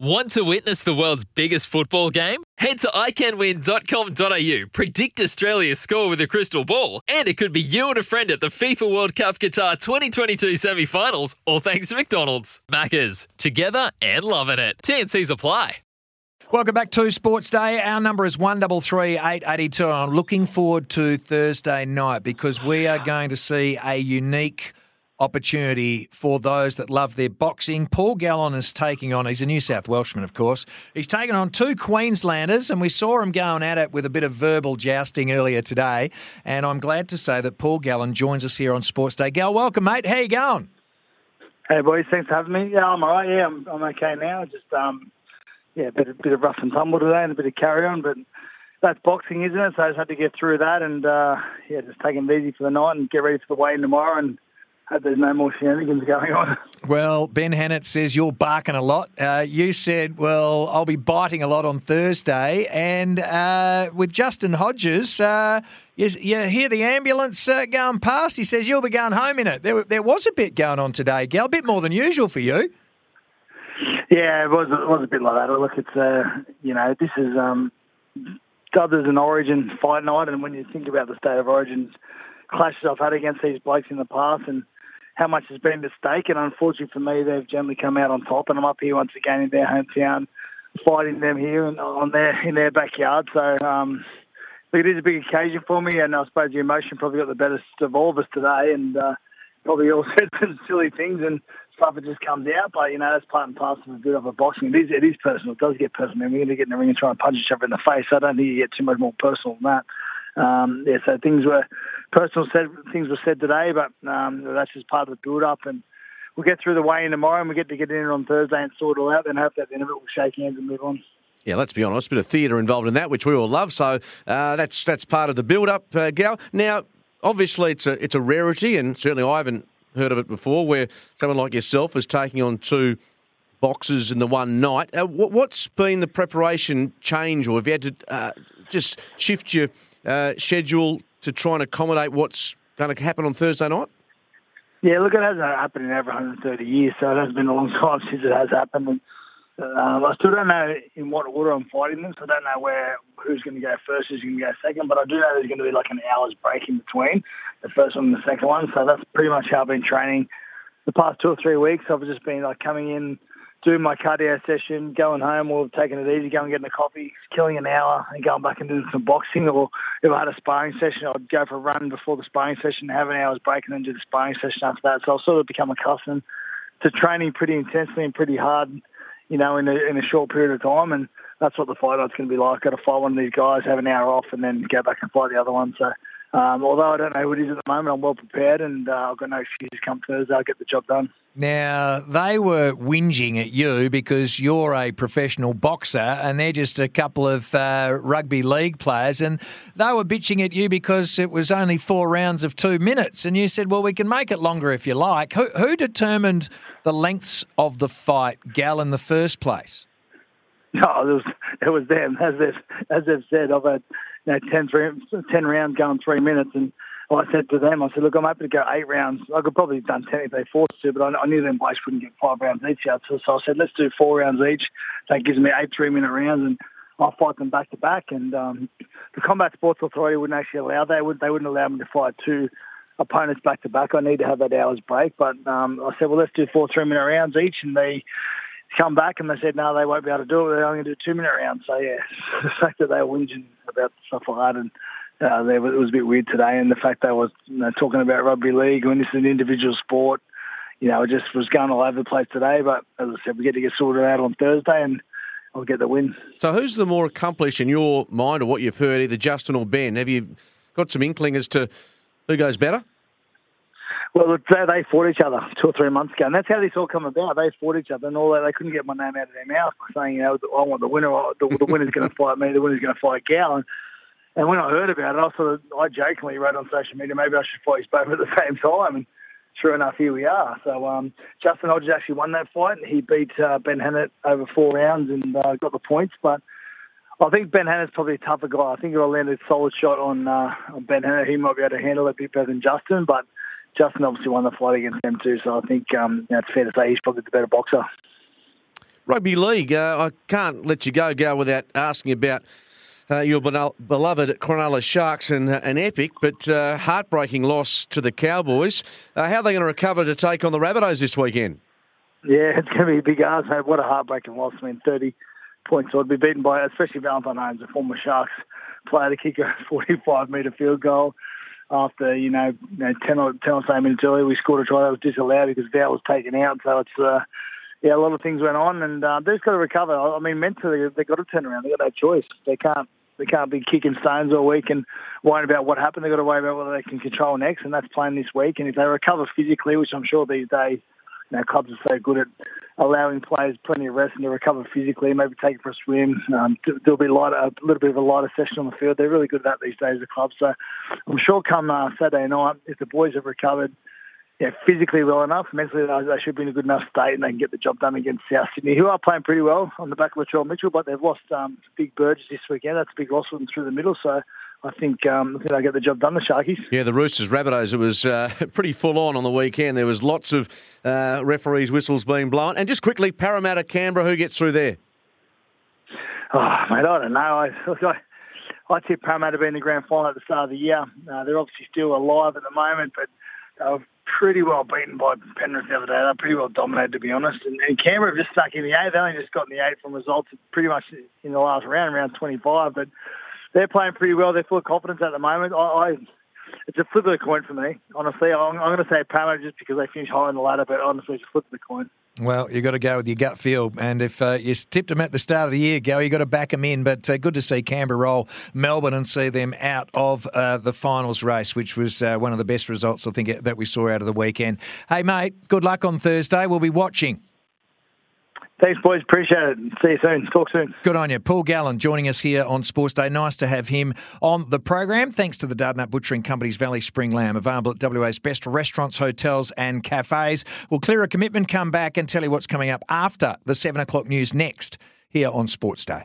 Want to witness the world's biggest football game? Head to iCanWin.com.au, predict Australia's score with a crystal ball, and it could be you and a friend at the FIFA World Cup Qatar 2022 semi finals, all thanks to McDonald's. Maccas, together and loving it. TNC's apply. Welcome back to Sports Day. Our number is 133882. I'm looking forward to Thursday night because we are going to see a unique opportunity for those that love their boxing. Paul Gallen is taking on, he's a New South Welshman, of course. He's taken on two Queenslanders, and we saw him going at it with a bit of verbal jousting earlier today. And I'm glad to say that Paul Gallen joins us here on Sports Day. Gal, welcome, mate. How you going? Hey, boys. Thanks for having me. Yeah, I'm all right. Yeah, I'm, I'm okay now. Just, um, yeah, a bit, bit of rough and tumble today and a bit of carry on, but that's boxing, isn't it? So I just had to get through that and, uh, yeah, just taking it easy for the night and get ready for the weigh in tomorrow and hope there's no more shenanigans going on. Well, Ben Hannant says you're barking a lot. Uh, you said, well, I'll be biting a lot on Thursday. And uh, with Justin Hodges, uh, you, you, hear the ambulance uh, going past. He says you'll be going home in it. There, there was a bit going on today, Gal, a bit more than usual for you. Yeah, it was, it was a bit like that. Look, it's, uh, you know, this is um, dubbed as an origin fight night. And when you think about the state of origins, clashes I've had against these blokes in the past and how much has been at stake. And unfortunately for me, they've generally come out on top. And I'm up here once again in their hometown, fighting them here and on their in their backyard. So um, it is a big occasion for me, and I suppose the emotion probably got the best of all of us today, and uh, probably all said some silly things and stuff that just comes out. But you know, that's part and parcel of a bit of a boxing. It is it is personal. It does get personal. We're going to get in the ring and try and punch each other in the face. I don't think you get too much more personal than that. Um, yeah, so things were personal said things were said today, but um, that's just part of the build up and. We'll get through the weigh in tomorrow and we get to get in on Thursday and sort it all out. Then hope at the end of it we'll shake hands and move on. Yeah, let's be honest, a bit of theatre involved in that, which we all love. So uh, that's that's part of the build-up, uh, Gal. Now, obviously, it's a it's a rarity, and certainly I haven't heard of it before, where someone like yourself is taking on two boxes in the one night. Uh, what, what's been the preparation change, or have you had to uh, just shift your uh, schedule to try and accommodate what's going to happen on Thursday night? Yeah, look, it hasn't happened in over 130 years, so it has been a long time since it has happened. And, um, I still don't know in what order I'm fighting them, so I don't know where who's going to go first, who's going to go second. But I do know there's going to be like an hour's break in between the first one and the second one. So that's pretty much how I've been training the past two or three weeks. I've just been like coming in, doing my cardio session, going home, or taking it easy, going getting a coffee, killing an hour, and going back and doing some boxing. Or if I had a sparring session, I'd go for a run before the sparring session, have an hour's break, and then do the sparring session after that. So I've sort of become accustomed to training pretty intensely and pretty hard, you know, in a, in a short period of time. And that's what the fight night's going to be like. Got to fight one of these guys, have an hour off, and then go back and fight the other one. So. Um, although I don't know who it is at the moment, I'm well prepared and uh, I've got no excuses come Thursday. I'll get the job done. Now, they were whinging at you because you're a professional boxer and they're just a couple of uh, rugby league players. And they were bitching at you because it was only four rounds of two minutes. And you said, well, we can make it longer if you like. Who, who determined the lengths of the fight, Gal, in the first place? No, it was, it was them. As they've, as they've said, I've had know, 10, three, 10 rounds going three minutes. And I said to them, I said, look, I'm happy to go eight rounds. I could probably have done 10 if they forced to, but I, I knew them blokes wouldn't get five rounds each out. So, so I said, let's do four rounds each. That gives me eight three minute rounds. And I'll fight them back to back. And um, the Combat Sports Authority wouldn't actually allow. They, would, they wouldn't allow me to fight two opponents back to back. I need to have that hour's break. But um, I said, well, let's do four three minute rounds each. And they come back and they said, no, they won't be able to do it. They're only going to do two minute rounds. So, yeah, the fact that they were whinging about stuff like that and uh, it was a bit weird today. And the fact they were you know, talking about rugby league when this is an individual sport, you know, it just was going all over the place today. But as I said, we get to get sorted out on Thursday and I'll get the win. So, who's the more accomplished in your mind, or what you've heard, either Justin or Ben? Have you got some inkling as to who goes better? Well, they, they fought each other two or three months ago, and that's how this all come about. They fought each other, and all that they couldn't get my name out of their mouth saying, you know, I want the winner. The, the winner's going to fight me. The winner's going to fight Gal. And, and when I heard about it, I sort of, I jokingly wrote on social media, maybe I should fight both at the same time. And sure enough, here we are. So um, Justin Hodges actually won that fight. He beat uh, Ben Hannant over four rounds and uh, got the points, but. I think Ben Hannant's probably a tougher guy. I think if I landed a solid shot on uh, on Ben Hannant, he might be able to handle it a bit better than Justin. But Justin obviously won the fight against them too, so I think um, you know, it's fair to say he's probably the better boxer. Rugby league. Uh, I can't let you go, go without asking about uh, your beloved Cronulla Sharks and uh, an epic, but uh, heartbreaking loss to the Cowboys. Uh, how are they going to recover to take on the Rabbitohs this weekend? Yeah, it's going to be a big ask, mate. What a heartbreaking loss. I mean, 30 points. So I'd be beaten by, especially Valentine Holmes, a former Sharks player, to kick a 45 metre field goal after you know, you know 10 or 10 or so minutes earlier, we scored a try that was disallowed because Val was taken out. So it's uh, yeah, a lot of things went on, and uh, they've got to recover. I mean, mentally they've got to turn around. They've got no choice. They can't. They can't be kicking stones all week and worrying about what happened. They've got to worry about whether they can control next, and that's playing this week. And if they recover physically, which I'm sure these days, you know, clubs are so good at allowing players plenty of rest and to recover physically, maybe take for a swim, um, do, a, bit lighter, a little bit of a lighter session on the field. They're really good at that these days, the club. So I'm sure come uh, Saturday night, if the boys have recovered, yeah, physically well enough, mentally they should be in a good enough state and they can get the job done against South Sydney, who are playing pretty well on the back of Latrell Mitchell, but they've lost um, Big Burgess this weekend. That's a big loss for them through the middle. So I think um, I think they get the job done, the Sharkies. Yeah, the Roosters Rabbitohs. It was uh, pretty full on on the weekend. There was lots of uh, referees' whistles being blown. And just quickly, Parramatta Canberra. Who gets through there? Oh, mate, I don't know. I, I, I tipped Parramatta being the grand final at the start of the year. Uh, they're obviously still alive at the moment, but they were pretty well beaten by Penrith the other day. They're pretty well dominated, to be honest. And, and Canberra have just stuck in the eight. They only just got in the eight from results pretty much in the last round, round 25. But they're playing pretty well. They're full of confidence at the moment. I, I it's a flip of the coin for me. Honestly, I'm, I'm going to say Parramatta just because they finished high on the ladder, but honestly, it's a flip of the coin. Well, you've got to go with your gut feel. And if uh, you tipped them at the start of the year, Gal, you've got to back them in. But uh, good to see Canberra roll Melbourne and see them out of uh, the finals race, which was uh, one of the best results, I think, that we saw out of the weekend. Hey, mate, good luck on Thursday. We'll be watching. Thanks, boys. Appreciate it. See you soon. Talk soon. Good on you. Paul Gallen joining us here on Sports Day. Nice to have him on the program. Thanks to the Dardanup Butchering Company's Valley Spring Lamb, available at WA's best restaurants, hotels, and cafes. We'll clear a commitment, come back, and tell you what's coming up after the 7 o'clock news next here on Sports Day.